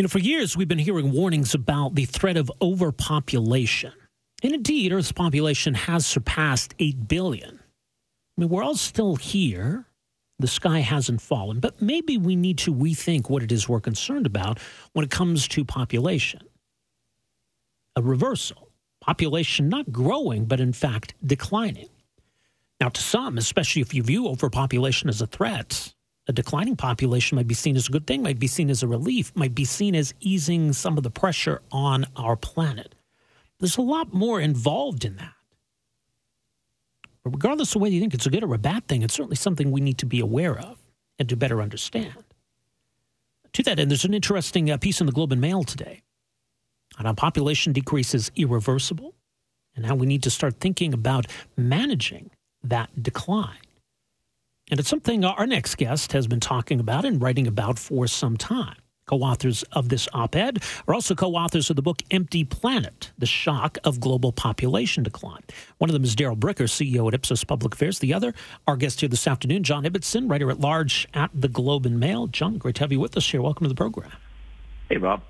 You know, for years we've been hearing warnings about the threat of overpopulation. And indeed, Earth's population has surpassed 8 billion. I mean, we're all still here. The sky hasn't fallen, but maybe we need to rethink what it is we're concerned about when it comes to population. A reversal. Population not growing, but in fact declining. Now, to some, especially if you view overpopulation as a threat, a declining population might be seen as a good thing, might be seen as a relief, might be seen as easing some of the pressure on our planet. There's a lot more involved in that. But regardless of whether you think it's a good or a bad thing, it's certainly something we need to be aware of and to better understand. To that end, there's an interesting uh, piece in the Globe and Mail today on how population decrease is irreversible and how we need to start thinking about managing that decline. And it's something our next guest has been talking about and writing about for some time. Co authors of this op ed are also co authors of the book Empty Planet The Shock of Global Population Decline. One of them is Darrell Bricker, CEO at Ipsos Public Affairs. The other, our guest here this afternoon, John Ibbitson, writer at large at the Globe and Mail. John, great to have you with us here. Welcome to the program. Hey, Rob.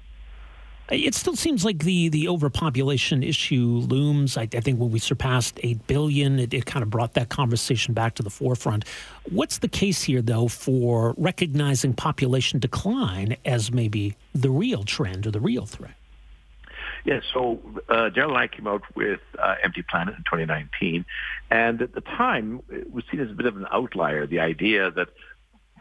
It still seems like the, the overpopulation issue looms. I, I think when we surpassed 8 billion, it, it kind of brought that conversation back to the forefront. What's the case here, though, for recognizing population decline as maybe the real trend or the real threat? Yeah, so uh, Darrell and I came out with uh, Empty Planet in 2019, and at the time it was seen as a bit of an outlier. The idea that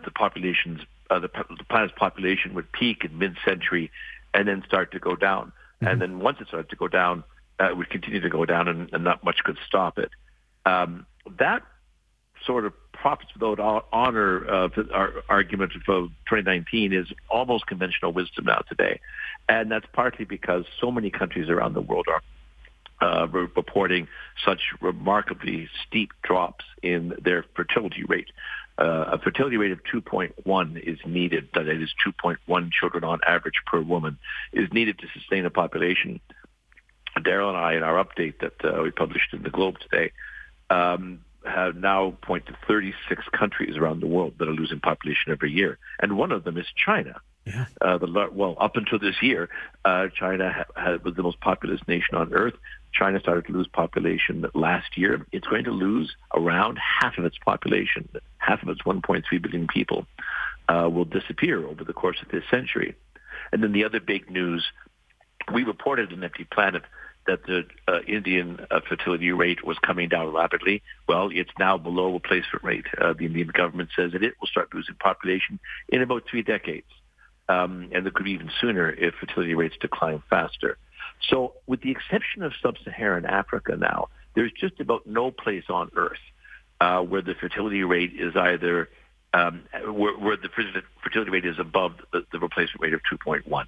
the population's uh, the, the planet's population would peak in mid-century and then start to go down. Mm-hmm. And then once it started to go down, uh, it would continue to go down, and, and not much could stop it. Um, that sort of prophets without honor uh, our argument of 2019 is almost conventional wisdom now today. And that's partly because so many countries around the world are uh, reporting such remarkably steep drops in their fertility rate uh, a fertility rate of 2.1 is needed. That is 2.1 children on average per woman is needed to sustain a population. Darrell and I, in our update that uh, we published in the Globe today, um, have now point to 36 countries around the world that are losing population every year, and one of them is China. Yeah. Uh, the well, up until this year, uh, China ha- was the most populous nation on earth. China started to lose population last year. It's going to lose around half of its population. Half of its 1.3 billion people uh, will disappear over the course of this century. And then the other big news, we reported in Empty Planet that the uh, Indian uh, fertility rate was coming down rapidly. Well, it's now below replacement rate. Uh, the Indian government says that it will start losing population in about three decades. Um, and it could be even sooner if fertility rates decline faster. So with the exception of sub-Saharan Africa now, there's just about no place on earth uh, where the fertility rate is either um, where, where, the fertility rate is above the, the replacement rate of 2.1.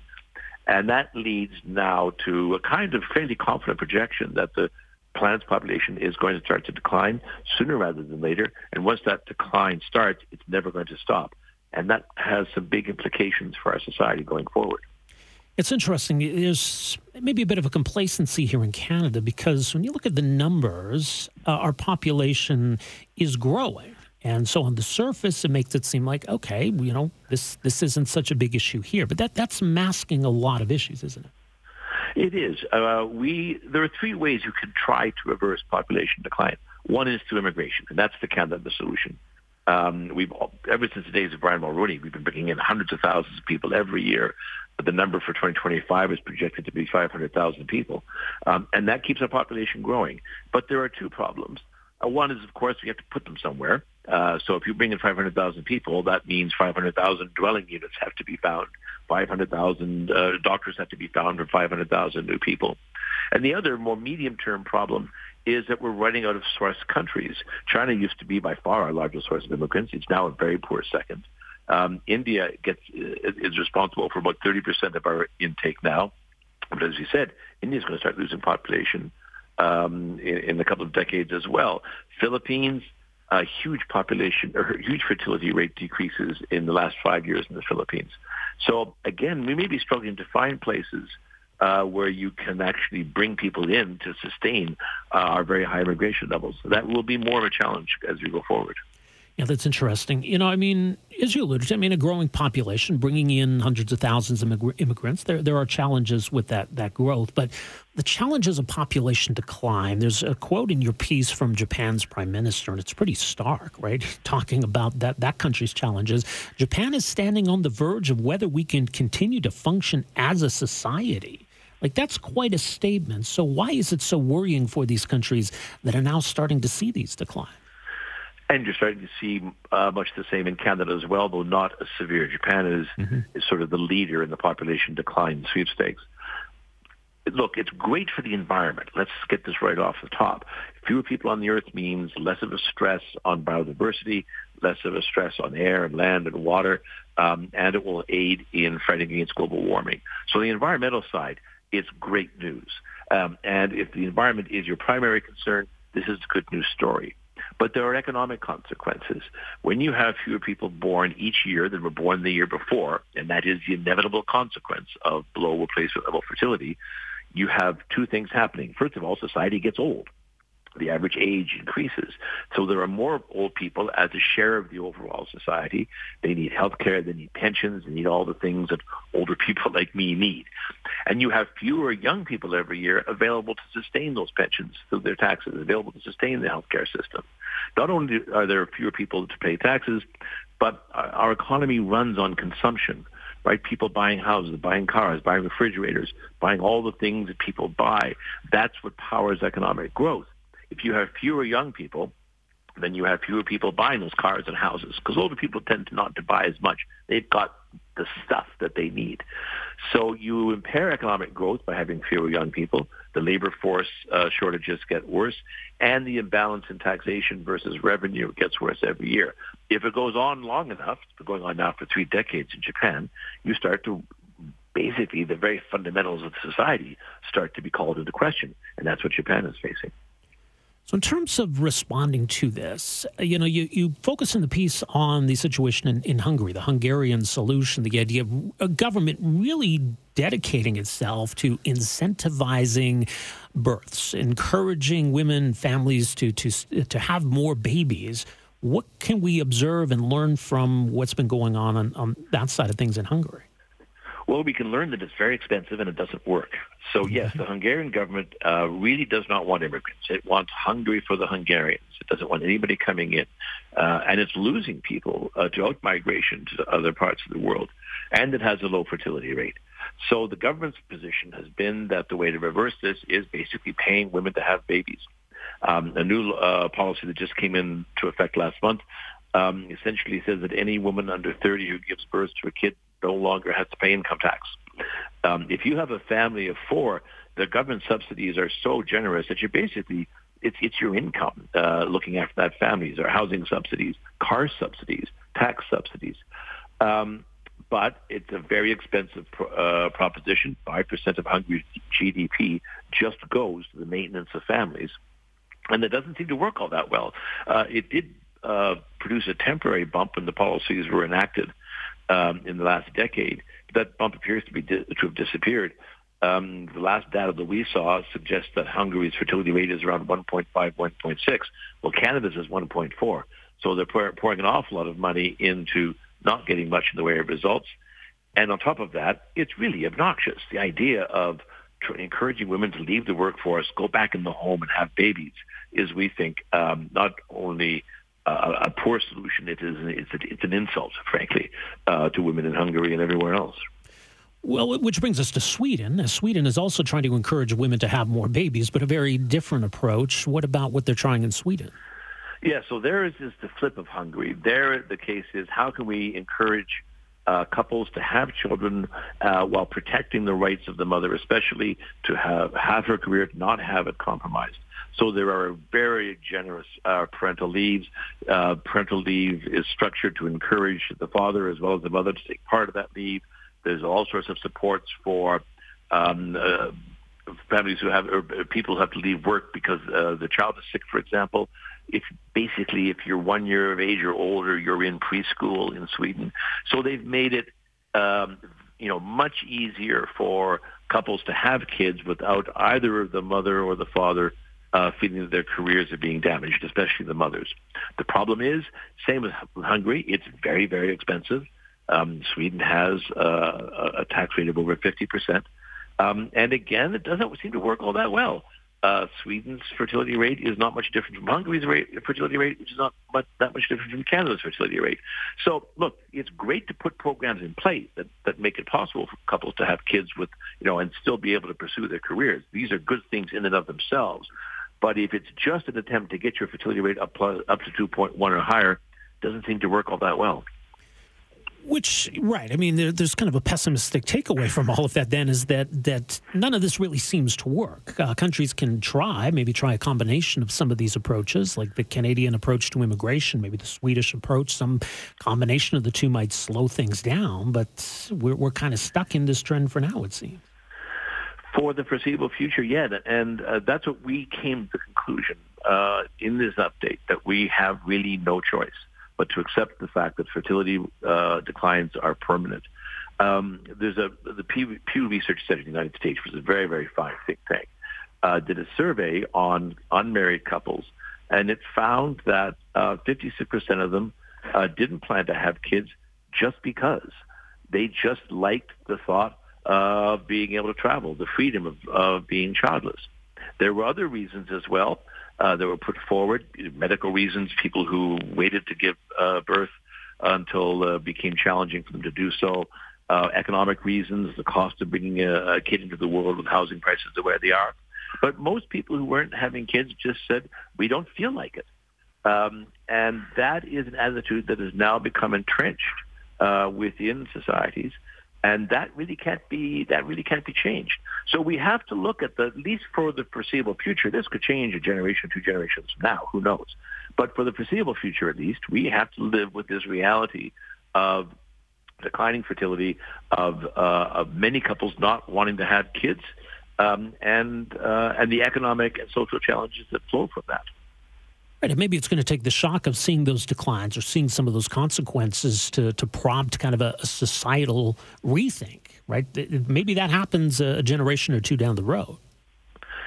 And that leads now to a kind of fairly confident projection that the planet's population is going to start to decline sooner rather than later. And once that decline starts, it's never going to stop. And that has some big implications for our society going forward. It's interesting. There's maybe a bit of a complacency here in Canada because when you look at the numbers, uh, our population is growing. And so on the surface, it makes it seem like, okay, you know, this, this isn't such a big issue here. But that, that's masking a lot of issues, isn't it? It is. Uh, we, there are three ways you can try to reverse population decline. One is through immigration, and that's the Canada solution. Um, we've ever since the days of Brian Mulroney, we've been bringing in hundreds of thousands of people every year the number for 2025 is projected to be 500,000 people. Um, and that keeps our population growing. But there are two problems. Uh, one is, of course, we have to put them somewhere. Uh, so if you bring in 500,000 people, that means 500,000 dwelling units have to be found. 500,000 uh, doctors have to be found for 500,000 new people. And the other more medium-term problem is that we're running out of source countries. China used to be by far our largest source of immigrants. It's now a very poor second. Um, India gets is responsible for about 30% of our intake now. But as you said, India is going to start losing population um, in, in a couple of decades as well. Philippines, a huge population or huge fertility rate decreases in the last five years in the Philippines. So again, we may be struggling to find places uh, where you can actually bring people in to sustain uh, our very high immigration levels. That will be more of a challenge as we go forward. Yeah, that's interesting. You know, I mean, as you alluded to, I mean, a growing population, bringing in hundreds of thousands of immigrants. There, there are challenges with that that growth, but the challenges of population decline. There's a quote in your piece from Japan's prime minister, and it's pretty stark, right? Talking about that that country's challenges. Japan is standing on the verge of whether we can continue to function as a society. Like that's quite a statement. So why is it so worrying for these countries that are now starting to see these decline? And you're starting to see uh, much the same in Canada as well, though not as severe. Japan is, mm-hmm. is sort of the leader in the population decline sweepstakes. Look, it's great for the environment. Let's get this right off the top. Fewer people on the earth means less of a stress on biodiversity, less of a stress on air and land and water, um, and it will aid in fighting against global warming. So the environmental side, it's great news. Um, and if the environment is your primary concern, this is a good news story. But there are economic consequences. When you have fewer people born each year than were born the year before, and that is the inevitable consequence of below replacement level fertility, you have two things happening. First of all, society gets old the average age increases. So there are more old people as a share of the overall society. They need health care, they need pensions, they need all the things that older people like me need. And you have fewer young people every year available to sustain those pensions through their taxes, available to sustain the health care system. Not only are there fewer people to pay taxes, but our economy runs on consumption right? People buying houses, buying cars, buying refrigerators, buying all the things that people buy. That's what powers economic growth if you have fewer young people, then you have fewer people buying those cars and houses because older people tend to not to buy as much. They've got the stuff that they need. So you impair economic growth by having fewer young people. The labor force uh, shortages get worse, and the imbalance in taxation versus revenue gets worse every year. If it goes on long enough, it's been going on now for three decades in Japan, you start to basically the very fundamentals of society start to be called into question, and that's what Japan is facing. So, in terms of responding to this, uh, you know, you, you focus in the piece on the situation in, in Hungary, the Hungarian solution, the idea of a government really dedicating itself to incentivizing births, encouraging women, families to, to, to have more babies. What can we observe and learn from what's been going on, on on that side of things in Hungary? Well, we can learn that it's very expensive and it doesn't work. So mm-hmm. yes, the Hungarian government uh, really does not want immigrants. It wants Hungary for the Hungarians. It doesn't want anybody coming in, uh, and it's losing people uh, to out-migration to other parts of the world, and it has a low fertility rate. So the government's position has been that the way to reverse this is basically paying women to have babies. Um, a new uh, policy that just came into effect last month um, essentially says that any woman under 30 who gives birth to a kid no longer has to pay income tax. Um, if you have a family of four, the government subsidies are so generous that you're basically it's it's your income uh, looking after that family. There are housing subsidies, car subsidies, tax subsidies. Um, but it's a very expensive uh, proposition. Five percent of Hungary's GDP just goes to the maintenance of families, and it doesn't seem to work all that well. Uh, it did uh, produce a temporary bump when the policies were enacted um, in the last decade. That bump appears to be di- to have disappeared. Um, the last data that we saw suggests that Hungary's fertility rate is around 1.5, 1.6. Well, Canada's is 1.4. So they're pour- pouring an awful lot of money into not getting much in the way of results. And on top of that, it's really obnoxious. The idea of tr- encouraging women to leave the workforce, go back in the home and have babies is, we think, um, not only a, a poor solution. It is it's, a, it's an insult, frankly, uh, to women in Hungary and everywhere else. Well, which brings us to Sweden. Sweden is also trying to encourage women to have more babies, but a very different approach. What about what they're trying in Sweden? Yeah, so there is just the flip of Hungary. There, the case is how can we encourage uh, couples to have children uh, while protecting the rights of the mother, especially to have, have her career, not have it compromised. So there are very generous uh, parental leaves. Uh, parental leave is structured to encourage the father as well as the mother to take part of that leave. There's all sorts of supports for um, uh, families who have or people who have to leave work because uh, the child is sick, for example. If basically if you're one year of age or older, you're in preschool in Sweden. So they've made it um, you know much easier for couples to have kids without either of the mother or the father uh, feeling that their careers are being damaged, especially the mothers. The problem is, same with Hungary, it's very, very expensive. Um, Sweden has uh, a tax rate of over 50%. Um, and again, it doesn't seem to work all that well. Uh, Sweden's fertility rate is not much different from Hungary's rate, fertility rate, which is not much, that much different from Canada's fertility rate. So, look, it's great to put programs in place that, that make it possible for couples to have kids with, you know, and still be able to pursue their careers. These are good things in and of themselves. But if it's just an attempt to get your fertility rate up, up to 2.1 or higher, doesn't seem to work all that well. Which right, I mean, there, there's kind of a pessimistic takeaway from all of that. Then is that that none of this really seems to work. Uh, countries can try, maybe try a combination of some of these approaches, like the Canadian approach to immigration, maybe the Swedish approach. Some combination of the two might slow things down, but we're we're kind of stuck in this trend for now. It seems for the foreseeable future yet. And uh, that's what we came to the conclusion uh, in this update, that we have really no choice but to accept the fact that fertility uh, declines are permanent. Um, there's a the Pew, Research Center in the United States, which is a very, very fine think tank, uh, did a survey on unmarried couples, and it found that uh, 56% of them uh, didn't plan to have kids just because they just liked the thought of being able to travel, the freedom of, of being childless. There were other reasons as well uh, that were put forward, medical reasons, people who waited to give uh, birth until uh, became challenging for them to do so, uh, economic reasons, the cost of bringing a, a kid into the world with housing prices the way they are. But most people who weren't having kids just said, we don't feel like it. Um, and that is an attitude that has now become entrenched uh, within societies and that really can't be that really can't be changed. So we have to look at the at least for the foreseeable future. This could change a generation, two generations from now. Who knows? But for the foreseeable future, at least, we have to live with this reality of declining fertility, of uh, of many couples not wanting to have kids, um, and uh, and the economic and social challenges that flow from that. Right, and maybe it's going to take the shock of seeing those declines or seeing some of those consequences to, to prompt kind of a, a societal rethink, right? Maybe that happens a generation or two down the road.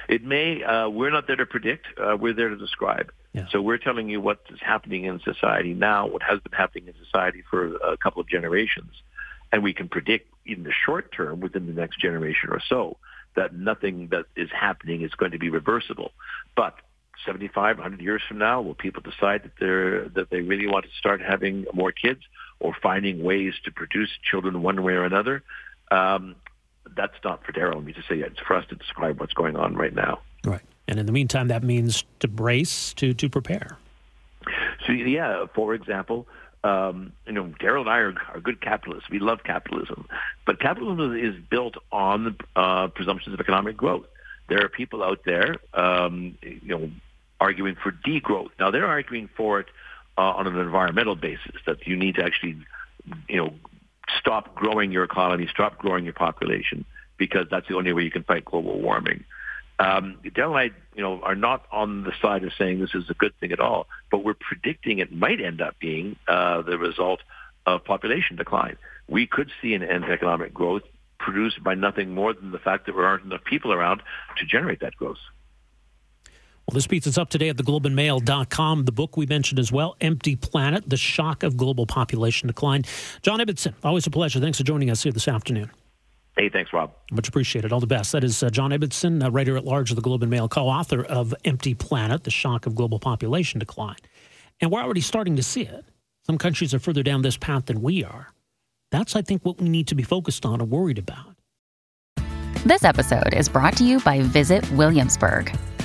It may. Uh, we're not there to predict. Uh, we're there to describe. Yeah. So we're telling you what is happening in society now, what has been happening in society for a couple of generations, and we can predict in the short term, within the next generation or so, that nothing that is happening is going to be reversible. But 75, 100 years from now, will people decide that they're that they really want to start having more kids or finding ways to produce children one way or another? Um, that's not for Darrell and me to say yet. It's for us to describe what's going on right now. Right. And in the meantime, that means to brace, to to prepare. So yeah, for example, um, you know, Darrell and I are, are good capitalists. We love capitalism, but capitalism is built on uh, presumptions of economic growth. There are people out there, um, you know, arguing for degrowth. Now they're arguing for it uh, on an environmental basis that you need to actually, you know, stop growing your economy, stop growing your population because that's the only way you can fight global warming. Um, I, you know, are not on the side of saying this is a good thing at all, but we're predicting it might end up being uh, the result of population decline. We could see an end to economic growth produced by nothing more than the fact that there aren't enough people around to generate that growth. Well, this piece is up today at theGlobeandMail.com. The book we mentioned as well, Empty Planet, The Shock of Global Population Decline. John Ibbitson, always a pleasure. Thanks for joining us here this afternoon. Hey, thanks, Rob. Much appreciated. All the best. That is uh, John Ibbitson, uh, writer at large of the Globe and Mail, co author of Empty Planet, The Shock of Global Population Decline. And we're already starting to see it. Some countries are further down this path than we are. That's, I think, what we need to be focused on and worried about. This episode is brought to you by Visit Williamsburg.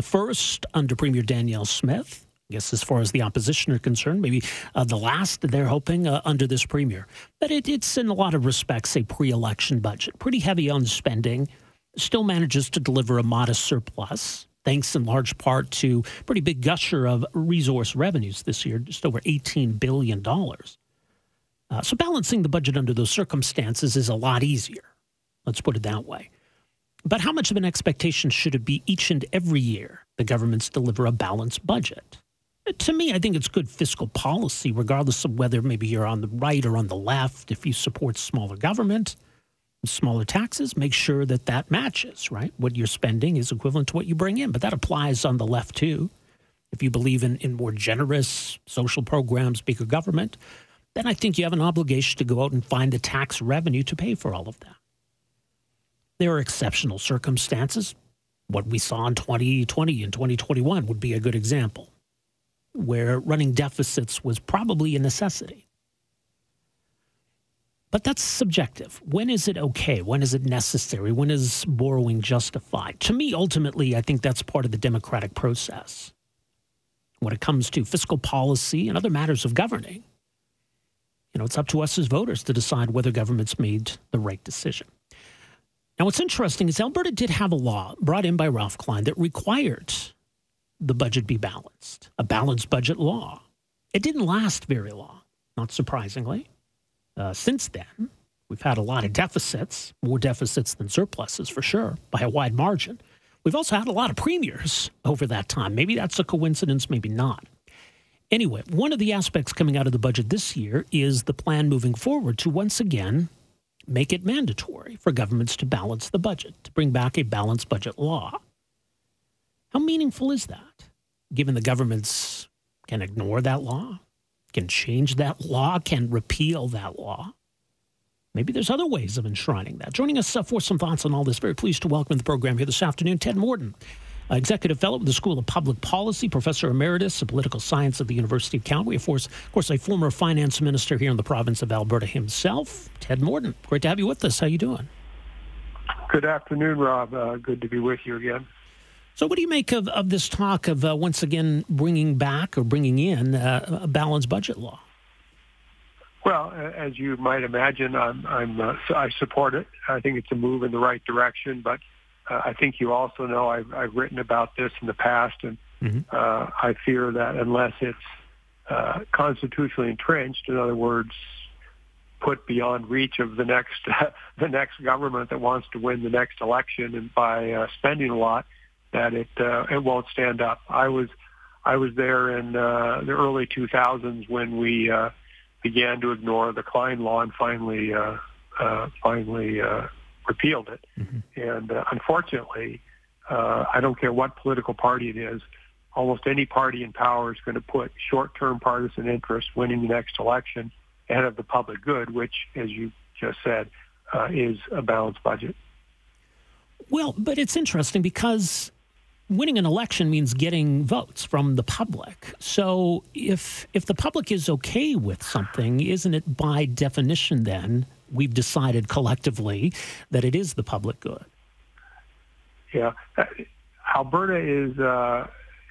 The first under Premier Danielle Smith. I guess as far as the opposition are concerned, maybe uh, the last they're hoping uh, under this premier. But it, it's in a lot of respects a pre-election budget, pretty heavy on spending. Still manages to deliver a modest surplus, thanks in large part to pretty big gusher of resource revenues this year, just over eighteen billion dollars. Uh, so balancing the budget under those circumstances is a lot easier. Let's put it that way. But how much of an expectation should it be each and every year the governments deliver a balanced budget? To me, I think it's good fiscal policy, regardless of whether maybe you're on the right or on the left. If you support smaller government, smaller taxes, make sure that that matches, right? What you're spending is equivalent to what you bring in. But that applies on the left too. If you believe in, in more generous social programs, bigger government, then I think you have an obligation to go out and find the tax revenue to pay for all of that. There are exceptional circumstances. What we saw in 2020 and 2021 would be a good example, where running deficits was probably a necessity. But that's subjective. When is it okay? When is it necessary? When is borrowing justified? To me, ultimately, I think that's part of the democratic process. When it comes to fiscal policy and other matters of governing, you know, it's up to us as voters to decide whether government's made the right decision. Now, what's interesting is Alberta did have a law brought in by Ralph Klein that required the budget be balanced, a balanced budget law. It didn't last very long, not surprisingly. Uh, since then, we've had a lot of deficits, more deficits than surpluses for sure, by a wide margin. We've also had a lot of premiers over that time. Maybe that's a coincidence, maybe not. Anyway, one of the aspects coming out of the budget this year is the plan moving forward to once again make it mandatory for governments to balance the budget, to bring back a balanced budget law. How meaningful is that, given the governments can ignore that law, can change that law, can repeal that law? Maybe there's other ways of enshrining that. Joining us uh, for some thoughts on all this, very pleased to welcome the program here this afternoon, Ted Morton executive fellow with the School of Public Policy, professor emeritus of political science at the University of Calgary. Of course, of course, a former finance minister here in the province of Alberta himself, Ted Morton. Great to have you with us. How you doing? Good afternoon, Rob. Uh, good to be with you again. So, what do you make of, of this talk of uh, once again bringing back or bringing in uh, a balanced budget law? Well, as you might imagine, I'm, I'm uh, I support it. I think it's a move in the right direction, but uh, I think you also know I've, I've written about this in the past, and mm-hmm. uh, I fear that unless it's uh, constitutionally entrenched, in other words, put beyond reach of the next the next government that wants to win the next election, and by uh, spending a lot, that it uh, it won't stand up. I was I was there in uh, the early 2000s when we uh, began to ignore the Klein law and finally uh, uh, finally uh, repealed it. Mm-hmm. And uh, unfortunately, uh, I don't care what political party it is, almost any party in power is going to put short-term partisan interest winning the next election ahead of the public good, which, as you just said, uh, is a balanced budget. Well, but it's interesting because winning an election means getting votes from the public. So if if the public is okay with something, isn't it by definition then we've decided collectively that it is the public good. Yeah. Alberta is uh,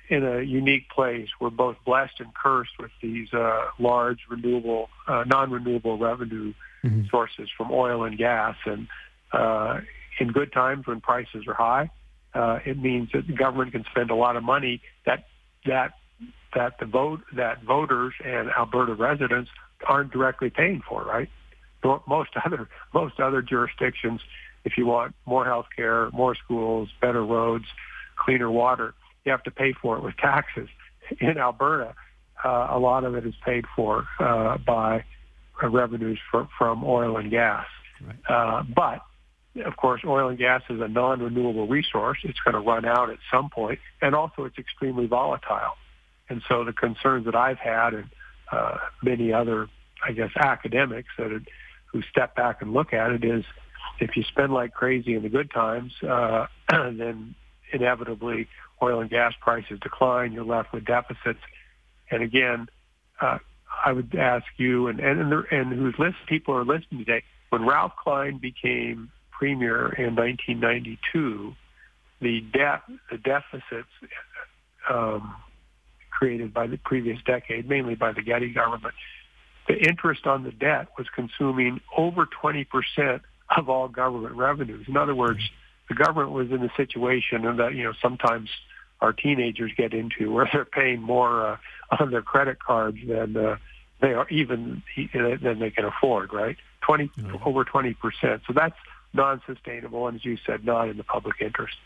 in a unique place. We're both blessed and cursed with these uh, large renewable, uh, non-renewable revenue mm-hmm. sources from oil and gas. And uh, in good times when prices are high, uh, it means that the government can spend a lot of money that that that the vote that voters and Alberta residents aren't directly paying for, right? Most other most other jurisdictions, if you want more health care, more schools, better roads, cleaner water, you have to pay for it with taxes. In Alberta, uh, a lot of it is paid for uh, by uh, revenues for, from oil and gas. Right. Uh, but of course, oil and gas is a non-renewable resource. It's going to run out at some point, and also it's extremely volatile. And so the concerns that I've had and uh, many other, I guess, academics that had, who step back and look at it is if you spend like crazy in the good times, uh, then inevitably oil and gas prices decline. You're left with deficits. And again, uh, I would ask you and and and, and who's list people are listening today. When Ralph Klein became premier in 1992, the debt the deficits um, created by the previous decade, mainly by the Getty government, the interest on the debt was consuming over 20 percent of all government revenues. In other words, the government was in a situation that you know sometimes our teenagers get into where they're paying more uh, on their credit cards than uh, they are even than they can afford. Right, twenty mm-hmm. over twenty percent. So that's non-sustainable, and as you said, not in the public interest.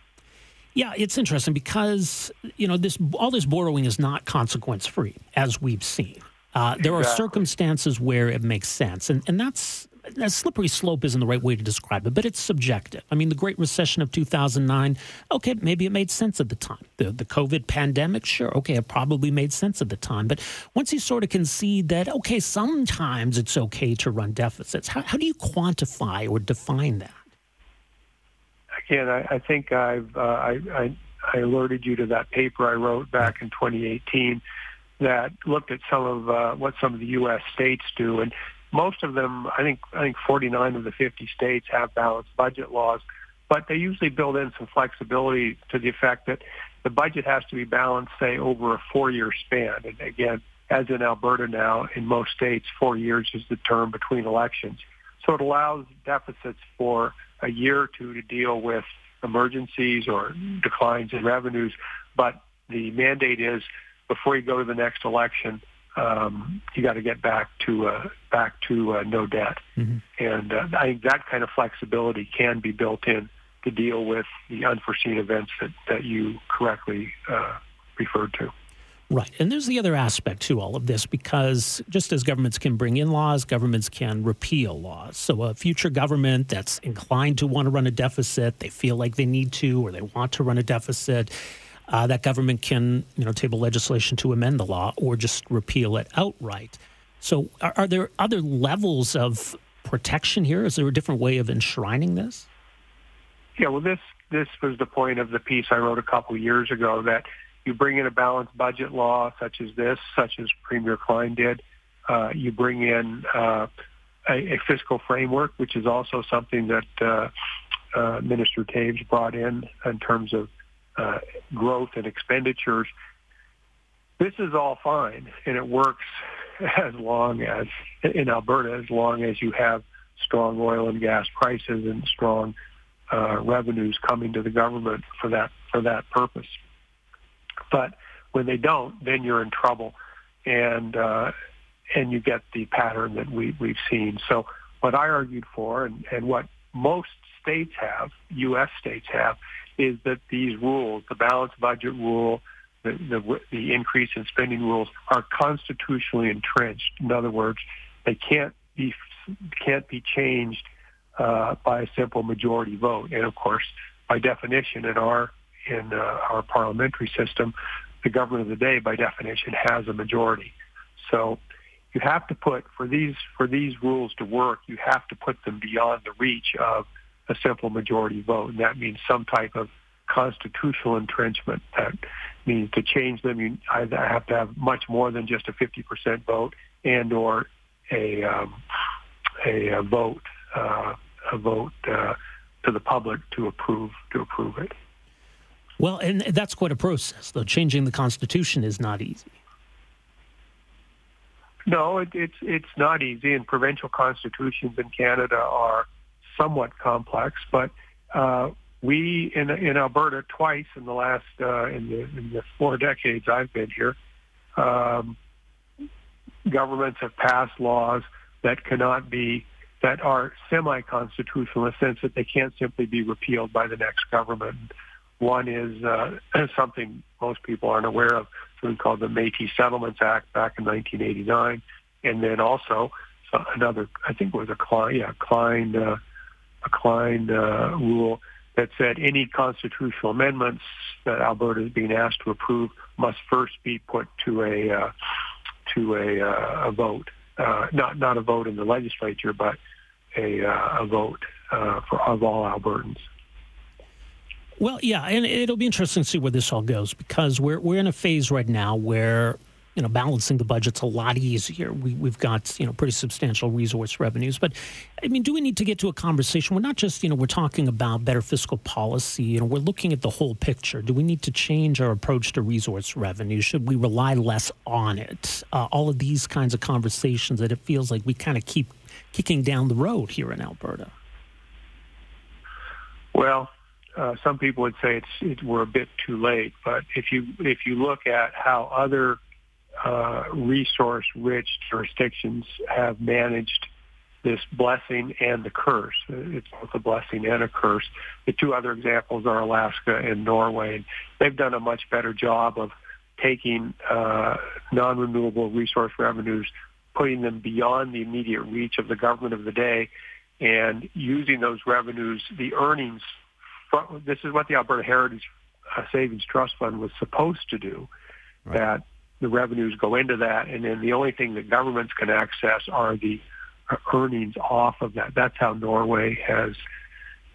Yeah, it's interesting because you know this all this borrowing is not consequence free, as we've seen. Uh, there exactly. are circumstances where it makes sense, and and that's a slippery slope isn't the right way to describe it, but it's subjective. I mean, the Great Recession of 2009, okay, maybe it made sense at the time. The, the COVID pandemic, sure, okay, it probably made sense at the time. But once you sort of concede that, okay, sometimes it's okay to run deficits, how, how do you quantify or define that? Again, I, I think I've, uh, I, I, I alerted you to that paper I wrote back in 2018 that looked at some of uh, what some of the U.S. states do. And most of them, I think, I think 49 of the 50 states have balanced budget laws, but they usually build in some flexibility to the effect that the budget has to be balanced, say, over a four-year span. And again, as in Alberta now, in most states, four years is the term between elections. So it allows deficits for a year or two to deal with emergencies or declines in revenues. But the mandate is before you go to the next election, um, you got to get back to uh, back to uh, no debt, mm-hmm. and uh, I think that kind of flexibility can be built in to deal with the unforeseen events that that you correctly uh, referred to. Right. And there's the other aspect to all of this because just as governments can bring in laws, governments can repeal laws. So a future government that's inclined to want to run a deficit, they feel like they need to or they want to run a deficit, uh, that government can you know table legislation to amend the law or just repeal it outright. So, are, are there other levels of protection here? Is there a different way of enshrining this? Yeah, well, this this was the point of the piece I wrote a couple years ago that you bring in a balanced budget law such as this, such as Premier Klein did. Uh, you bring in uh, a, a, fiscal framework, which is also something that uh, uh Minister Toews brought in in terms of uh, growth and expenditures. This is all fine, and it works as long as in Alberta, as long as you have strong oil and gas prices and strong uh, revenues coming to the government for that for that purpose. But when they don't, then you're in trouble, and uh, and you get the pattern that we we've seen. So what I argued for, and, and what most states have, U.S. states have, is that these rules, the balanced budget rule, the, the, the increase in spending rules, are constitutionally entrenched. In other words, they can't be can't be changed uh, by a simple majority vote. And of course, by definition, in our in uh, our parliamentary system, the government of the day, by definition, has a majority. So you have to put for these for these rules to work, you have to put them beyond the reach of a simple majority vote. And that means some type of constitutional entrenchment. That means to change them, you either have to have much more than just a 50% vote and or a, um, a, a, vote, uh, a vote uh, to the public to approve, to approve it. Well, and that's quite a process, though. Changing the Constitution is not easy. No, it, it's it's not easy, and provincial constitutions in Canada are somewhat complex, but uh, we in in Alberta twice in the last uh, in the in the four decades I've been here, um, governments have passed laws that cannot be that are semi-constitutional in the sense that they can't simply be repealed by the next government. One is uh, something most people aren't aware of, something called the Métis Settlements Act back in 1989, and then also another, I think it was a Klein, yeah, Klein. Uh, Klein uh, rule that said any constitutional amendments that Alberta is being asked to approve must first be put to a uh, to a, uh, a vote, uh, not not a vote in the legislature, but a, uh, a vote uh, for of all Albertans. Well, yeah, and it'll be interesting to see where this all goes because we're we're in a phase right now where you know, balancing the budget's a lot easier. We, we've got, you know, pretty substantial resource revenues. But, I mean, do we need to get to a conversation? We're not just, you know, we're talking about better fiscal policy. You know, we're looking at the whole picture. Do we need to change our approach to resource revenue? Should we rely less on it? Uh, all of these kinds of conversations that it feels like we kind of keep kicking down the road here in Alberta. Well, uh, some people would say it's it, we're a bit too late, but if you if you look at how other uh, resource-rich jurisdictions have managed this blessing and the curse. It's both a blessing and a curse. The two other examples are Alaska and Norway. And they've done a much better job of taking uh, non-renewable resource revenues, putting them beyond the immediate reach of the government of the day, and using those revenues, the earnings. From, this is what the Alberta Heritage uh, Savings Trust Fund was supposed to do. Right. That the revenues go into that, and then the only thing that governments can access are the earnings off of that. That's how Norway has,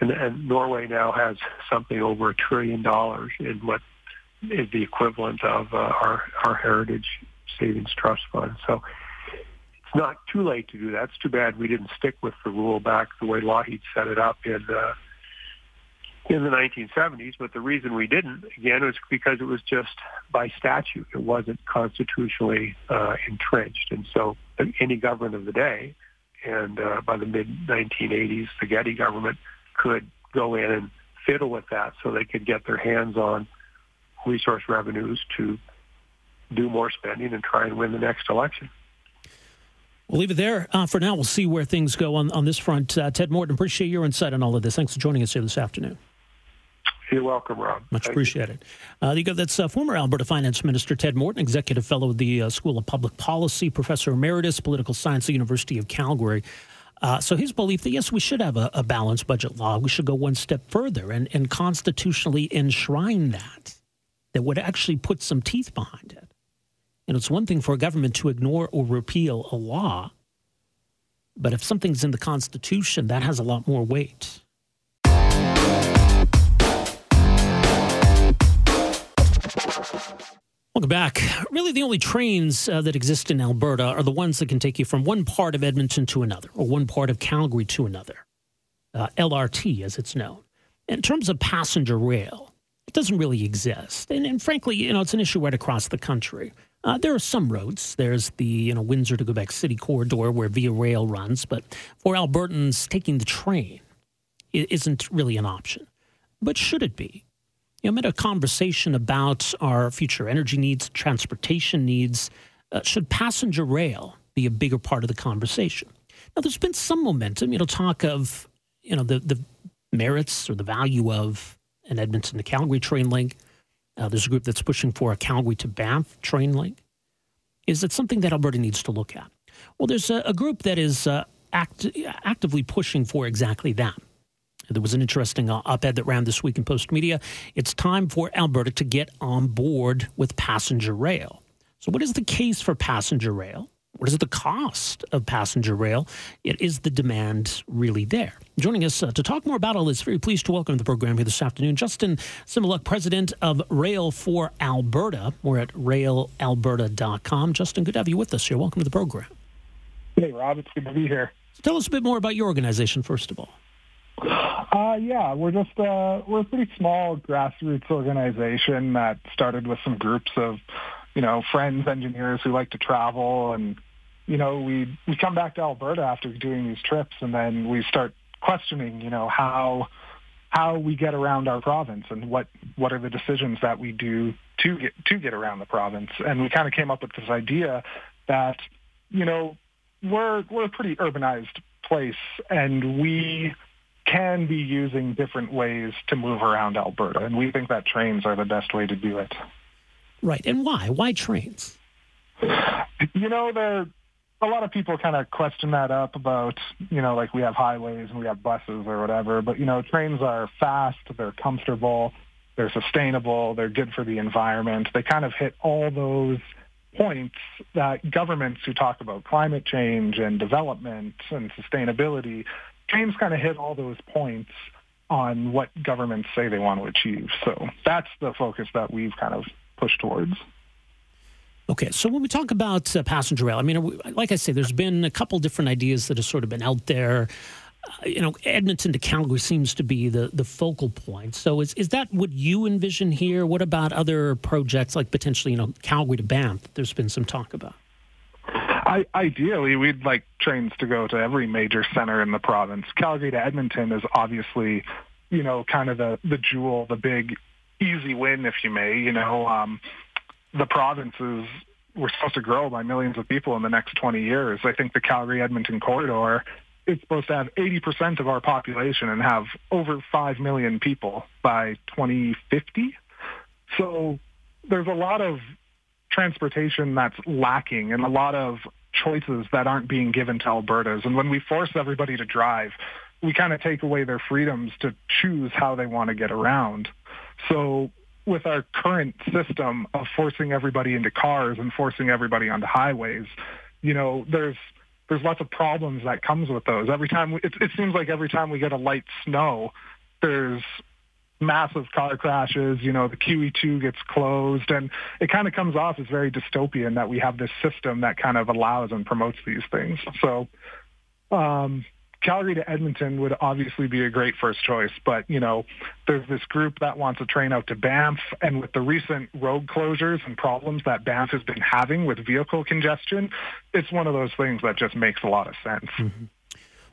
and, and Norway now has something over a trillion dollars in what is the equivalent of uh, our our heritage savings trust fund. So it's not too late to do that. It's too bad we didn't stick with the rule back the way Lougheed set it up in uh, in the 1970s, but the reason we didn't, again, was because it was just by statute. It wasn't constitutionally uh, entrenched. And so any government of the day, and uh, by the mid-1980s, the Getty government could go in and fiddle with that so they could get their hands on resource revenues to do more spending and try and win the next election. We'll leave it there uh, for now. We'll see where things go on, on this front. Uh, Ted Morton, appreciate your insight on all of this. Thanks for joining us here this afternoon. You're welcome, Rob. Much Thank appreciated. Uh, you go. That's uh, former Alberta Finance Minister Ted Morton, Executive Fellow of the uh, School of Public Policy, Professor Emeritus, Political Science at the University of Calgary. Uh, so his belief that yes, we should have a, a, balanced budget law. We should go one step further and, and constitutionally enshrine that, that would actually put some teeth behind it. And it's one thing for a government to ignore or repeal a law, but if something's in the Constitution, that has a lot more weight. Welcome back. Really, the only trains uh, that exist in Alberta are the ones that can take you from one part of Edmonton to another, or one part of Calgary to another. Uh, LRT, as it's known. In terms of passenger rail, it doesn't really exist. And, and frankly, you know, it's an issue right across the country. Uh, there are some roads. There's the you know Windsor to Quebec City corridor where Via Rail runs, but for Albertans, taking the train isn't really an option. But should it be? You know, in a conversation about our future energy needs, transportation needs. Uh, should passenger rail be a bigger part of the conversation? Now, there's been some momentum. You know, talk of you know the the merits or the value of an Edmonton to Calgary train link. Uh, there's a group that's pushing for a Calgary to Banff train link. Is it something that Alberta needs to look at? Well, there's a, a group that is uh, act, actively pushing for exactly that. There was an interesting uh, op ed that ran this week in Postmedia. It's time for Alberta to get on board with passenger rail. So, what is the case for passenger rail? What is the cost of passenger rail? It is the demand really there? Joining us uh, to talk more about all this, very pleased to welcome to the program here this afternoon, Justin Simeluk, president of Rail for Alberta. We're at railalberta.com. Justin, good to have you with us here. Welcome to the program. Hey, Rob. It's good to be here. So tell us a bit more about your organization, first of all. Uh, yeah, we're just uh, we're a pretty small grassroots organization that started with some groups of, you know, friends, engineers who like to travel, and you know, we we come back to Alberta after doing these trips, and then we start questioning, you know, how how we get around our province and what what are the decisions that we do to get to get around the province, and we kind of came up with this idea that, you know, we're we're a pretty urbanized place, and we can be using different ways to move around Alberta, and we think that trains are the best way to do it. Right, and why? Why trains? You know, they're a lot of people kind of question that up about, you know, like we have highways and we have buses or whatever, but, you know, trains are fast, they're comfortable, they're sustainable, they're good for the environment. They kind of hit all those points that governments who talk about climate change and development and sustainability, trains kind of hit all those points on what governments say they want to achieve. So that's the focus that we've kind of pushed towards. Okay, so when we talk about uh, passenger rail, I mean, like I say, there's been a couple different ideas that have sort of been out there. Uh, you know, Edmonton to Calgary seems to be the, the focal point. So is, is that what you envision here? What about other projects like potentially, you know, Calgary to Banff? There's been some talk about. I, ideally, we'd like trains to go to every major center in the province. Calgary to Edmonton is obviously, you know, kind of the, the jewel, the big easy win, if you may. You know, um, the province is we're supposed to grow by millions of people in the next 20 years. I think the Calgary Edmonton corridor is supposed to have 80% of our population and have over 5 million people by 2050. So there's a lot of transportation that's lacking and a lot of choices that aren't being given to Albertans. And when we force everybody to drive, we kind of take away their freedoms to choose how they want to get around. So with our current system of forcing everybody into cars and forcing everybody onto highways, you know, there's there's lots of problems that comes with those. Every time we, it, it seems like every time we get a light snow, there's massive car crashes. You know, the QE2 gets closed, and it kind of comes off as very dystopian that we have this system that kind of allows and promotes these things. So, um, Calgary to Edmonton would obviously be a great first choice, but you know, there's this group that wants a train out to Banff, and with the recent road closures and problems that Banff has been having with vehicle congestion, it's one of those things that just makes a lot of sense. Mm-hmm.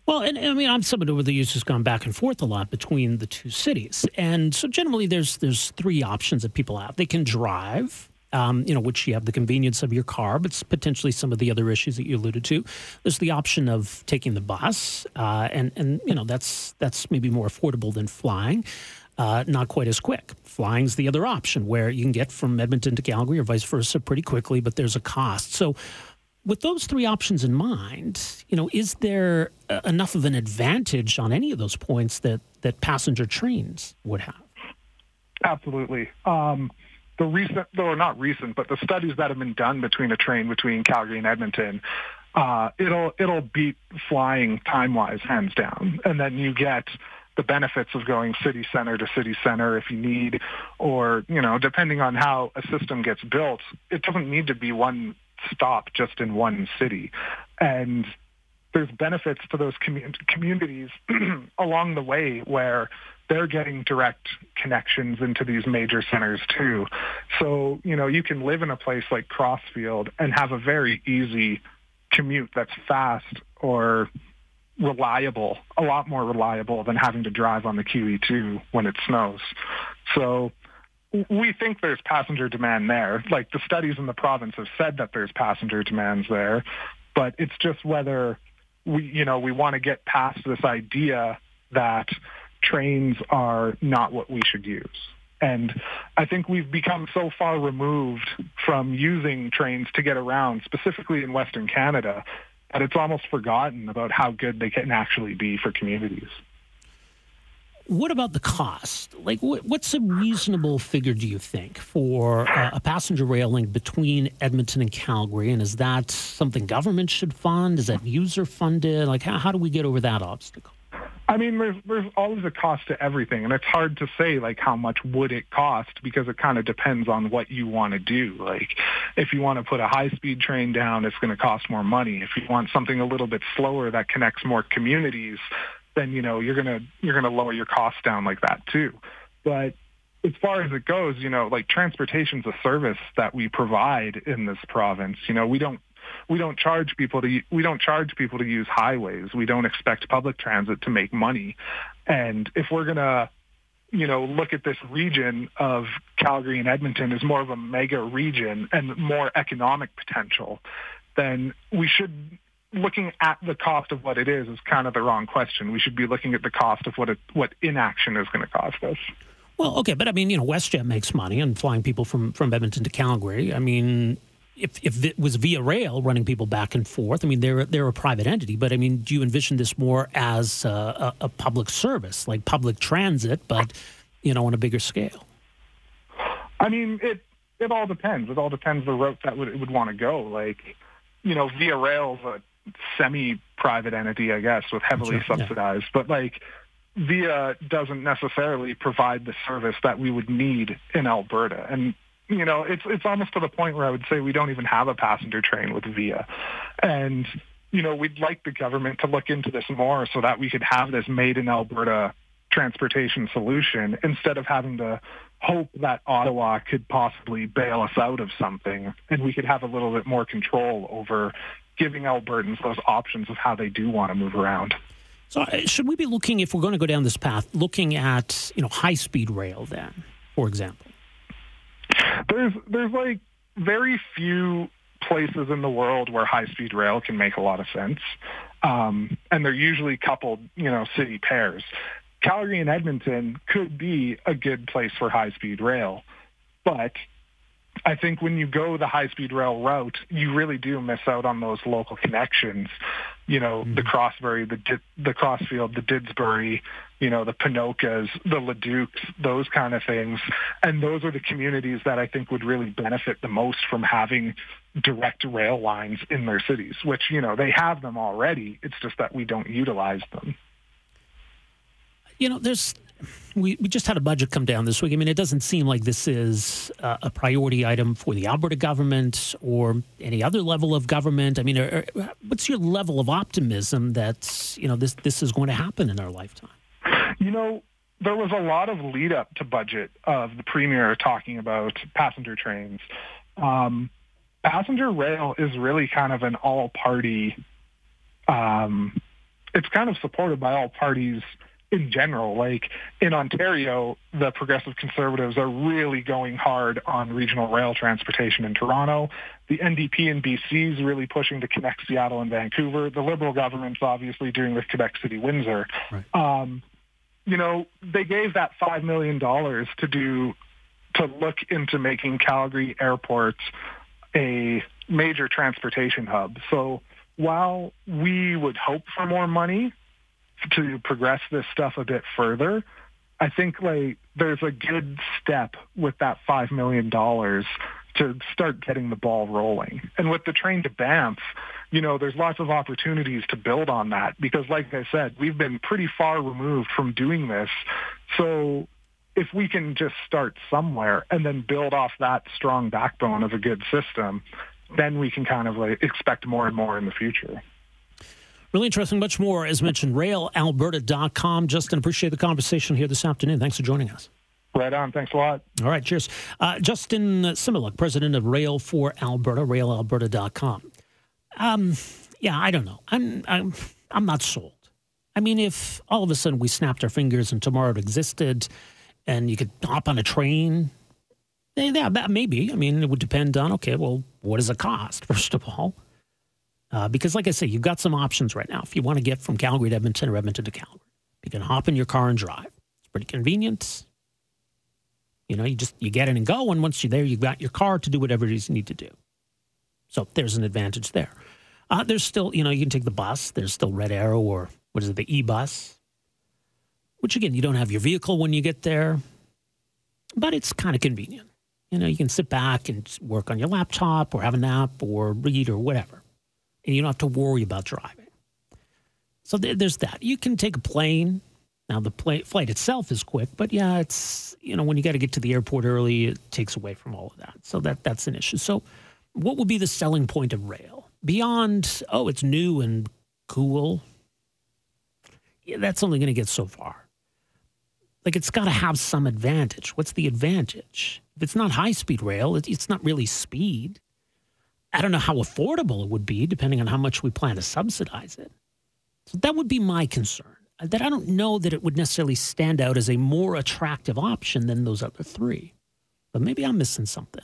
Well, and, and, I mean, I'm somebody over the years who's gone back and forth a lot between the two cities, and so generally there's there's three options that people have. They can drive, um, you know, which you have the convenience of your car, but potentially some of the other issues that you alluded to. There's the option of taking the bus, uh, and and you know that's that's maybe more affordable than flying. Uh, not quite as quick. Flying's the other option where you can get from Edmonton to Calgary or vice versa pretty quickly, but there's a cost. So, with those three options in mind, you know, is there uh, enough of an advantage on any of those points that that passenger trains would have? Absolutely. Um, the recent, or not recent, but the studies that have been done between a train between Calgary and Edmonton, uh, it'll it'll beat flying time wise, hands down. And then you get the benefits of going city center to city center if you need, or you know, depending on how a system gets built, it doesn't need to be one stop just in one city, and there's benefits to those commun- communities along the way where they're getting direct connections into these major centers too. So, you know, you can live in a place like Crossfield and have a very easy commute that's fast or reliable, a lot more reliable than having to drive on the QE2 when it snows. So we think there's passenger demand there. Like the studies in the province have said that there's passenger demands there, but it's just whether we, you know, we want to get past this idea that trains are not what we should use. And I think we've become so far removed from using trains to get around, specifically in Western Canada, that it's almost forgotten about how good they can actually be for communities. What about the cost? Like, what's a reasonable figure, do you think, for uh, a passenger rail link between Edmonton and Calgary? And is that something government should fund? Is that user funded? Like, how, how do we get over that obstacle? I mean, there's there's always a cost to everything, and it's hard to say like how much would it cost because it kind of depends on what you want to do. Like, if you want to put a high speed train down, it's going to cost more money. If you want something a little bit slower that connects more communities, then you know you're gonna you're gonna lower your costs down like that too. But as far as it goes, you know, like transportation's a service that we provide in this province. You know, we don't we don't charge people to we don't charge people to use highways. We don't expect public transit to make money. And if we're to you know, look at this region of Calgary and Edmonton as more of a mega region and more economic potential, then we should looking at the cost of what it is is kind of the wrong question. We should be looking at the cost of what it, what inaction is going to cost us. Well, okay, but I mean, you know, WestJet makes money on flying people from from Edmonton to Calgary. I mean, if, if it was via rail running people back and forth, I mean, they're, they're a private entity, but I mean, do you envision this more as a, a, public service, like public transit, but, you know, on a bigger scale? I mean, it, it all depends. It all depends the route that would, it would want to go. Like, you know, via rail's a semi-private entity, I guess, with heavily subsidized, yeah. but like, Via doesn't necessarily provide the service that we would need in Alberta. And you know, it's it's almost to the point where I would say we don't even have a passenger train with Via. And you know, we'd like the government to look into this more so that we could have this made in Alberta transportation solution instead of having to hope that Ottawa could possibly bail us out of something and we could have a little bit more control over giving Albertans those options of how they do want to move around. So uh, should we be looking, if we're going to go down this path, looking at you know high speed rail then, for example? There's there's like very few places in the world where high speed rail can make a lot of sense, um, and they're usually coupled, you know, city pairs. Calgary and Edmonton could be a good place for high speed rail, but I think when you go the high speed rail route, you really do miss out on those local connections. You know, mm-hmm. the Crossbury, the the Crossfield, the Didsbury, you know, the Ponokas, the Leducs, those kind of things. And those are the communities that I think would really benefit the most from having direct rail lines in their cities, which, you know, they have them already. It's just that we don't utilize them. You know, there's we, we just had a budget come down this week. I mean, it doesn't seem like this is uh, a priority item for the Alberta government or any other level of government. I mean, are, are, what's your level of optimism that you know this this is going to happen in our lifetime? You know, there was a lot of lead up to budget of the premier talking about passenger trains. Um, passenger rail is really kind of an all party. Um, it's kind of supported by all parties in general. Like in Ontario, the progressive conservatives are really going hard on regional rail transportation in Toronto. The NDP in BC is really pushing to connect Seattle and Vancouver. The Liberal government's obviously doing with Quebec City, Windsor. Right. Um, you know, they gave that $5 million to do, to look into making Calgary Airport a major transportation hub. So while we would hope for more money, to progress this stuff a bit further, I think like there's a good step with that five million dollars to start getting the ball rolling. And with the train to Banff, you know, there's lots of opportunities to build on that because like I said, we've been pretty far removed from doing this. So if we can just start somewhere and then build off that strong backbone of a good system, then we can kind of like expect more and more in the future. Really interesting. Much more, as mentioned, railalberta.com. Justin, appreciate the conversation here this afternoon. Thanks for joining us. Right on. Thanks a lot. All right. Cheers. Uh, Justin Simeluk, president of Rail for Alberta, railalberta.com. Um, yeah, I don't know. I'm, I'm, I'm not sold. I mean, if all of a sudden we snapped our fingers and tomorrow it existed and you could hop on a train, eh, yeah, maybe. I mean, it would depend on, okay, well, what does it cost, first of all? Uh, because, like I say, you've got some options right now. If you want to get from Calgary to Edmonton or Edmonton to Calgary, you can hop in your car and drive. It's pretty convenient. You know, you just you get in and go, and once you're there, you've got your car to do whatever it is you need to do. So there's an advantage there. Uh, there's still, you know, you can take the bus. There's still Red Arrow or what is it, the e-bus, which again, you don't have your vehicle when you get there, but it's kind of convenient. You know, you can sit back and work on your laptop or have a nap or read or whatever and you don't have to worry about driving. So th- there's that. You can take a plane. Now the flight itself is quick, but yeah, it's you know when you got to get to the airport early, it takes away from all of that. So that that's an issue. So what would be the selling point of rail beyond? Oh, it's new and cool. Yeah, that's only going to get so far. Like it's got to have some advantage. What's the advantage? If it's not high speed rail, it's not really speed. I don't know how affordable it would be, depending on how much we plan to subsidize it. So that would be my concern. Uh, that I don't know that it would necessarily stand out as a more attractive option than those other three. But maybe I'm missing something.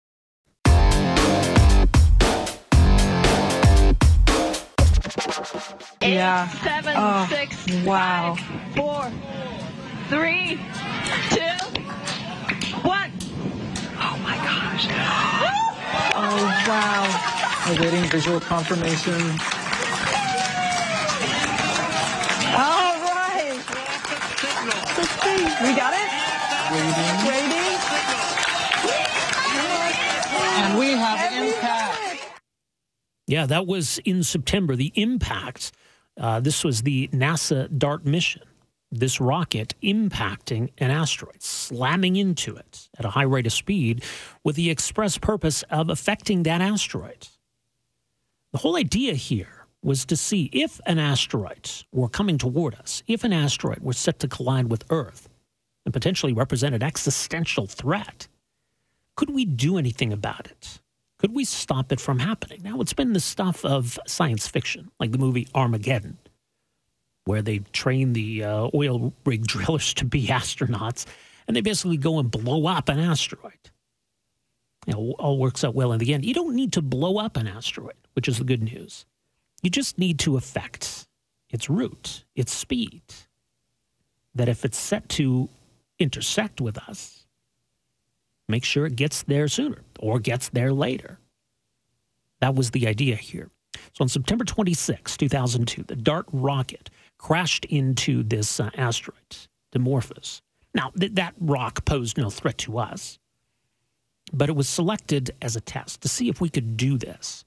Eight, yeah. seven, oh, six, wow. Five, four, three, two, one. Oh my gosh. oh wow. Awaiting visual confirmation. All right. We got it? Waiting. Waiting. And we have impact. Yeah, that was in September. The impact. Uh, this was the NASA DART mission. This rocket impacting an asteroid, slamming into it at a high rate of speed with the express purpose of affecting that asteroid. The whole idea here was to see if an asteroid were coming toward us, if an asteroid were set to collide with Earth and potentially represent an existential threat, could we do anything about it? Could we stop it from happening? Now, it's been the stuff of science fiction, like the movie Armageddon, where they train the uh, oil rig drillers to be astronauts, and they basically go and blow up an asteroid. You know, all works out well in the end. You don't need to blow up an asteroid, which is the good news. You just need to affect its route, its speed. That if it's set to intersect with us, make sure it gets there sooner or gets there later. That was the idea here. So on September 26, 2002, the DART rocket crashed into this uh, asteroid, Dimorphos. Now, th- that rock posed no threat to us, but it was selected as a test to see if we could do this.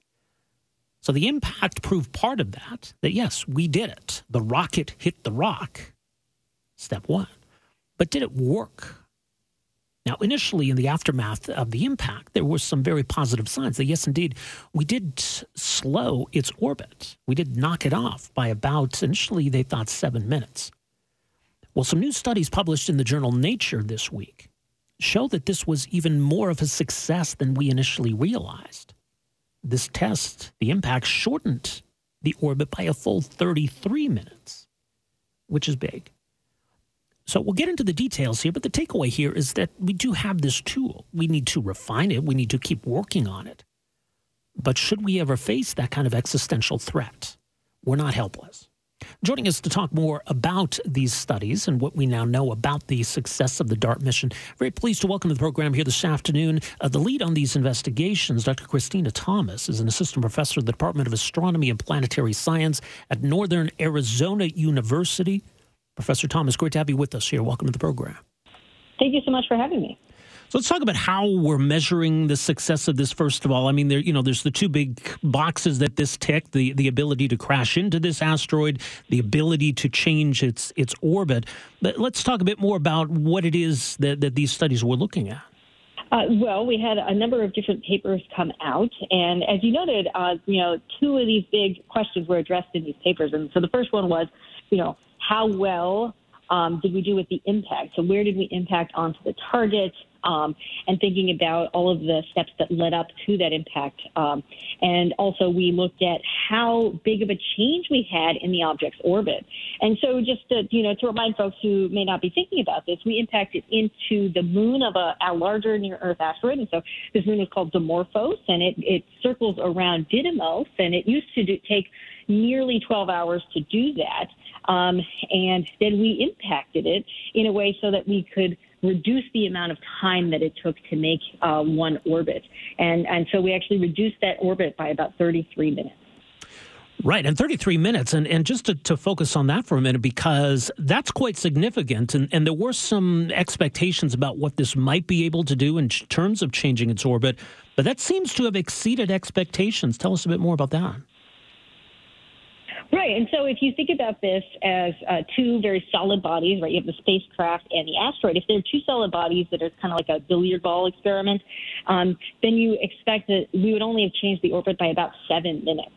So the impact proved part of that, that yes, we did it. The rocket hit the rock, step one. But did it work? Now, initially, in the aftermath of the impact, there were some very positive signs that, yes, indeed, we did slow its orbit. We did knock it off by about, initially, they thought seven minutes. Well, some new studies published in the journal Nature this week show that this was even more of a success than we initially realized. This test, the impact, shortened the orbit by a full 33 minutes, which is big. So we'll get into the details here, but the takeaway here is that we do have this tool. We need to refine it, we need to keep working on it. But should we ever face that kind of existential threat, we're not helpless. Joining us to talk more about these studies and what we now know about the success of the DART mission, very pleased to welcome to the program here this afternoon uh, the lead on these investigations, Dr. Christina Thomas, is an assistant professor of the Department of Astronomy and Planetary Science at Northern Arizona University. Professor Thomas, great to have you with us here. Welcome to the program. Thank you so much for having me. So let's talk about how we're measuring the success of this. First of all, I mean, there you know, there's the two big boxes that this ticked: the the ability to crash into this asteroid, the ability to change its its orbit. But let's talk a bit more about what it is that, that these studies were looking at. Uh, well, we had a number of different papers come out, and as you noted, uh, you know, two of these big questions were addressed in these papers. And so the first one was, you know, how well um, did we do with the impact? So where did we impact onto the target? Um, and thinking about all of the steps that led up to that impact. Um, and also, we looked at how big of a change we had in the object's orbit. And so, just to you know, to remind folks who may not be thinking about this, we impacted into the moon of a, a larger near-Earth asteroid. And so, this moon is called Dimorphos, and it, it circles around Didymos, and it used to do, take nearly 12 hours to do that. Um, and then we impacted it in a way so that we could reduce the amount of time that it took to make uh, one orbit. And, and so we actually reduced that orbit by about 33 minutes. Right, and 33 minutes. And, and just to, to focus on that for a minute, because that's quite significant. And, and there were some expectations about what this might be able to do in terms of changing its orbit, but that seems to have exceeded expectations. Tell us a bit more about that. Right, and so if you think about this as uh, two very solid bodies, right? You have the spacecraft and the asteroid. If they're two solid bodies that are kind of like a billiard ball experiment, um, then you expect that we would only have changed the orbit by about seven minutes.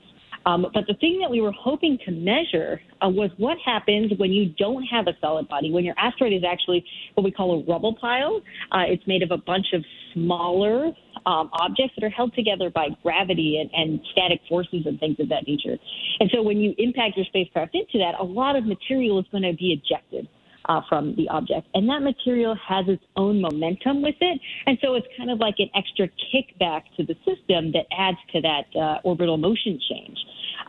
Um, but the thing that we were hoping to measure uh, was what happens when you don't have a solid body, when your asteroid is actually what we call a rubble pile. Uh, it's made of a bunch of smaller um, objects that are held together by gravity and, and static forces and things of that nature. And so when you impact your spacecraft into that, a lot of material is going to be ejected uh, from the object. And that material has its own momentum with it. And so it's kind of like an extra kickback to the system that adds to that uh, orbital motion change.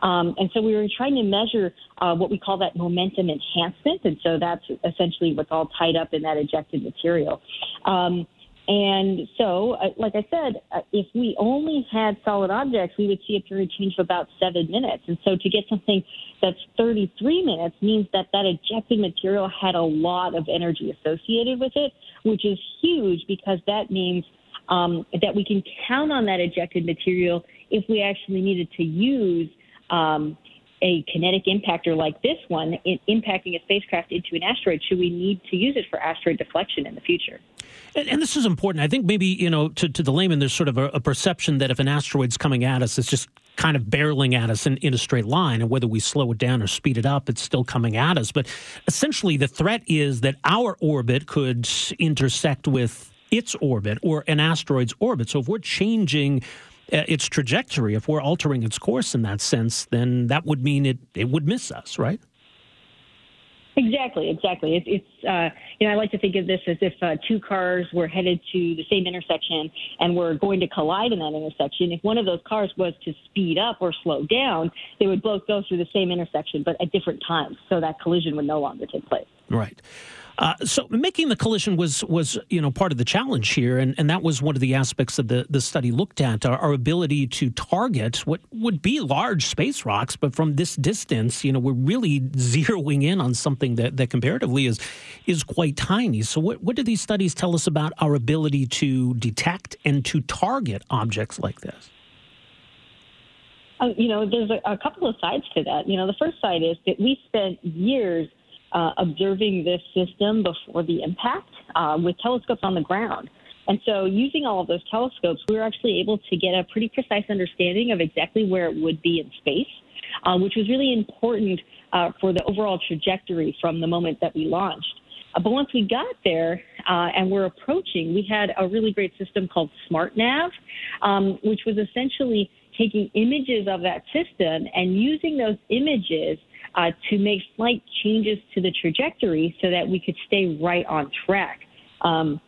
Um, and so we were trying to measure uh, what we call that momentum enhancement. And so that's essentially what's all tied up in that ejected material. Um, and so, uh, like I said, uh, if we only had solid objects, we would see a period change of about seven minutes. And so, to get something that's 33 minutes means that that ejected material had a lot of energy associated with it, which is huge because that means um, that we can count on that ejected material if we actually needed to use um, a kinetic impactor like this one in impacting a spacecraft into an asteroid should we need to use it for asteroid deflection in the future. And, and this is important. I think maybe, you know, to, to the layman, there's sort of a, a, perception that if an asteroid's coming at us, it's just kind of barreling at us in, in a straight line. And whether we slow it down or speed it up, it's still coming at us. But essentially, the threat is that our orbit could intersect with its orbit or an asteroid's orbit. So if we're changing uh, its trajectory, if we're altering its course in that sense, then that would mean it, it would miss us, right? Exactly, exactly. It, it's uh, you know I like to think of this as if uh, two cars were headed to the same intersection and were going to collide in that intersection. If one of those cars was to speed up or slow down, they would both go through the same intersection but at different times, so that collision would no longer take place. Right. Uh, so making the collision was was you know part of the challenge here, and, and that was one of the aspects of the, the study looked at our, our ability to target what would be large space rocks, but from this distance, you know, we're really zeroing in on something that, that comparatively is is quite tiny. So what what do these studies tell us about our ability to detect and to target objects like this? Uh, you know, there's a, a couple of sides to that. You know, the first side is that we spent years uh, observing this system before the impact uh, with telescopes on the ground. And so, using all of those telescopes, we were actually able to get a pretty precise understanding of exactly where it would be in space, uh, which was really important uh, for the overall trajectory from the moment that we launched. Uh, but once we got there uh, and we're approaching, we had a really great system called SmartNav, um, which was essentially taking images of that system and using those images uh, to make slight changes to the trajectory so that we could stay right on track. Um,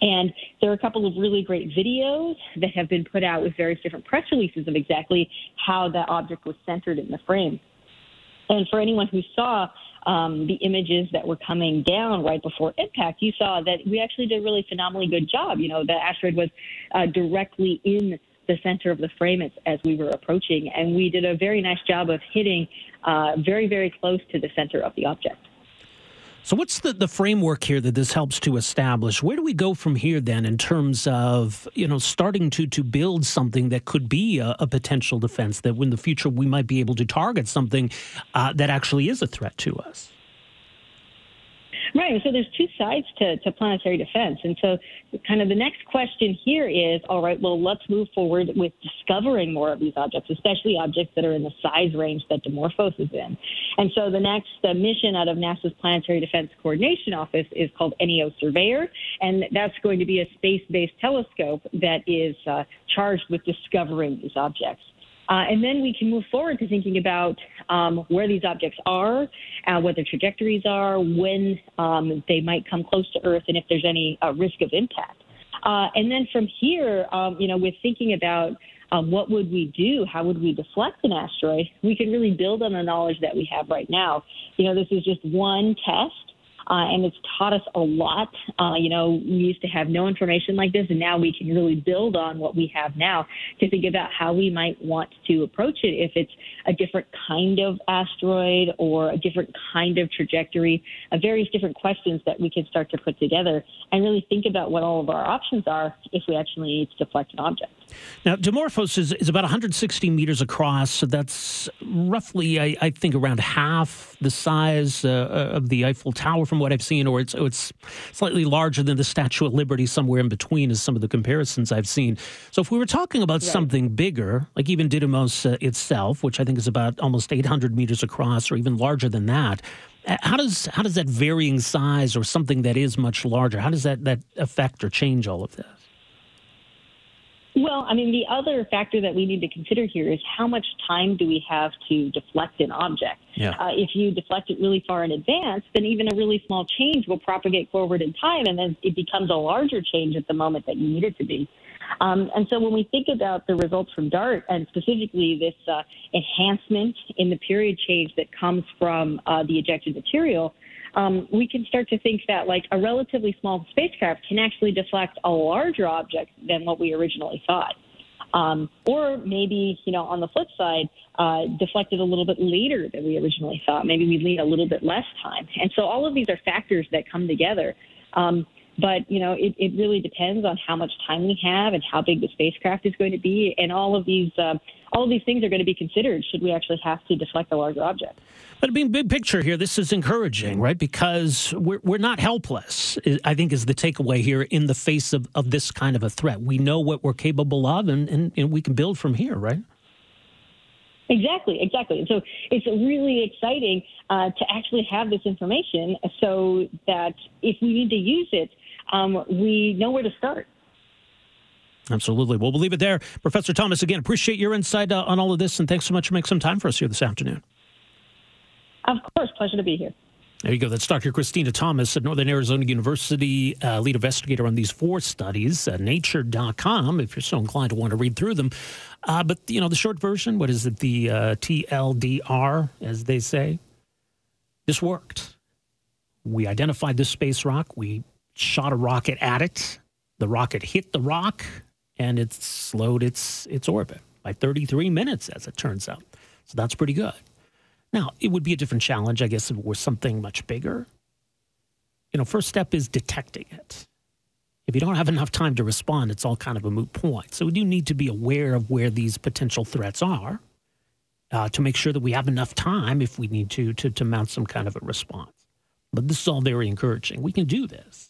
and there are a couple of really great videos that have been put out with various different press releases of exactly how that object was centered in the frame. And for anyone who saw um, the images that were coming down right before impact, you saw that we actually did a really phenomenally good job. You know, the asteroid was uh, directly in the center of the frame as, as, we were approaching, and we did a very nice job of hitting uh, very, very close to the center of the object. So, what's the, the framework here that this helps to establish? Where do we go from here then in terms of, you know, starting to, to build something that could be a, a potential defense, that in the future we might be able to target something uh, that actually is a threat to us? Right. So there's two sides to, to planetary defense. And so kind of the next question here is, all right, well, let's move forward with discovering more of these objects, especially objects that are in the size range that Dimorphos is in. And so the next uh, mission out of NASA's Planetary Defense Coordination Office is called NEO Surveyor. And that's going to be a space-based telescope that is uh, charged with discovering these objects. Uh, and then we can move forward to thinking about um, where these objects are, uh, what their trajectories are, when um, they might come close to Earth, and if there's any uh, risk of impact. Uh, and then from here, um, you know, with thinking about um, what would we do, how would we deflect an asteroid, we can really build on the knowledge that we have right now. You know, this is just one test uh, and it's taught us a lot. Uh, you know, we used to have no information like this, and now we can really build on what we have now to think about how we might want to approach it. If it's a different kind of asteroid or a different kind of trajectory, uh, various different questions that we can start to put together and really think about what all of our options are if we actually need to deflect an object. Now, Dimorphos is, is about 160 meters across, so that's roughly, I, I think, around half the size uh, uh, of the Eiffel Tower from what I've seen, or it's, it's slightly larger than the Statue of Liberty, somewhere in between, is some of the comparisons I've seen. So, if we were talking about right. something bigger, like even Didymos uh, itself, which I think is about almost 800 meters across, or even larger than that, uh, how does how does that varying size, or something that is much larger, how does that that affect or change all of this? Well, I mean, the other factor that we need to consider here is how much time do we have to deflect an object? Yeah. Uh, if you deflect it really far in advance, then even a really small change will propagate forward in time, and then it becomes a larger change at the moment that you need it to be. Um, and so when we think about the results from DART, and specifically this uh, enhancement in the period change that comes from uh, the ejected material, um, we can start to think that like a relatively small spacecraft can actually deflect a larger object than what we originally thought. Um, or maybe, you know, on the flip side, uh, deflected a little bit later than we originally thought. Maybe we need a little bit less time. And so all of these are factors that come together. Um, but, you know, it, it really depends on how much time we have and how big the spacecraft is going to be. And all of these, uh, all of these things are going to be considered should we actually have to deflect a larger object. But being big picture here, this is encouraging, right? Because we're, we're not helpless, I think is the takeaway here in the face of, of this kind of a threat. We know what we're capable of and, and, and we can build from here, right? Exactly, exactly. And So it's really exciting uh, to actually have this information so that if we need to use it, um, we know where to start. Absolutely. Well, we'll leave it there. Professor Thomas, again, appreciate your insight uh, on all of this, and thanks so much for making some time for us here this afternoon. Of course. Pleasure to be here. There you go. That's Dr. Christina Thomas at Northern Arizona University, uh, lead investigator on these four studies, uh, nature.com, if you're so inclined to want to read through them. Uh, but, you know, the short version, what is it, the uh, TLDR, as they say? This worked. We identified this space rock. We shot a rocket at it. The rocket hit the rock, and it slowed its, its orbit by 33 minutes, as it turns out. So that's pretty good. Now, it would be a different challenge, I guess, if it were something much bigger. You know, first step is detecting it. If you don't have enough time to respond, it's all kind of a moot point. So we do need to be aware of where these potential threats are uh, to make sure that we have enough time if we need to, to to mount some kind of a response. But this is all very encouraging. We can do this,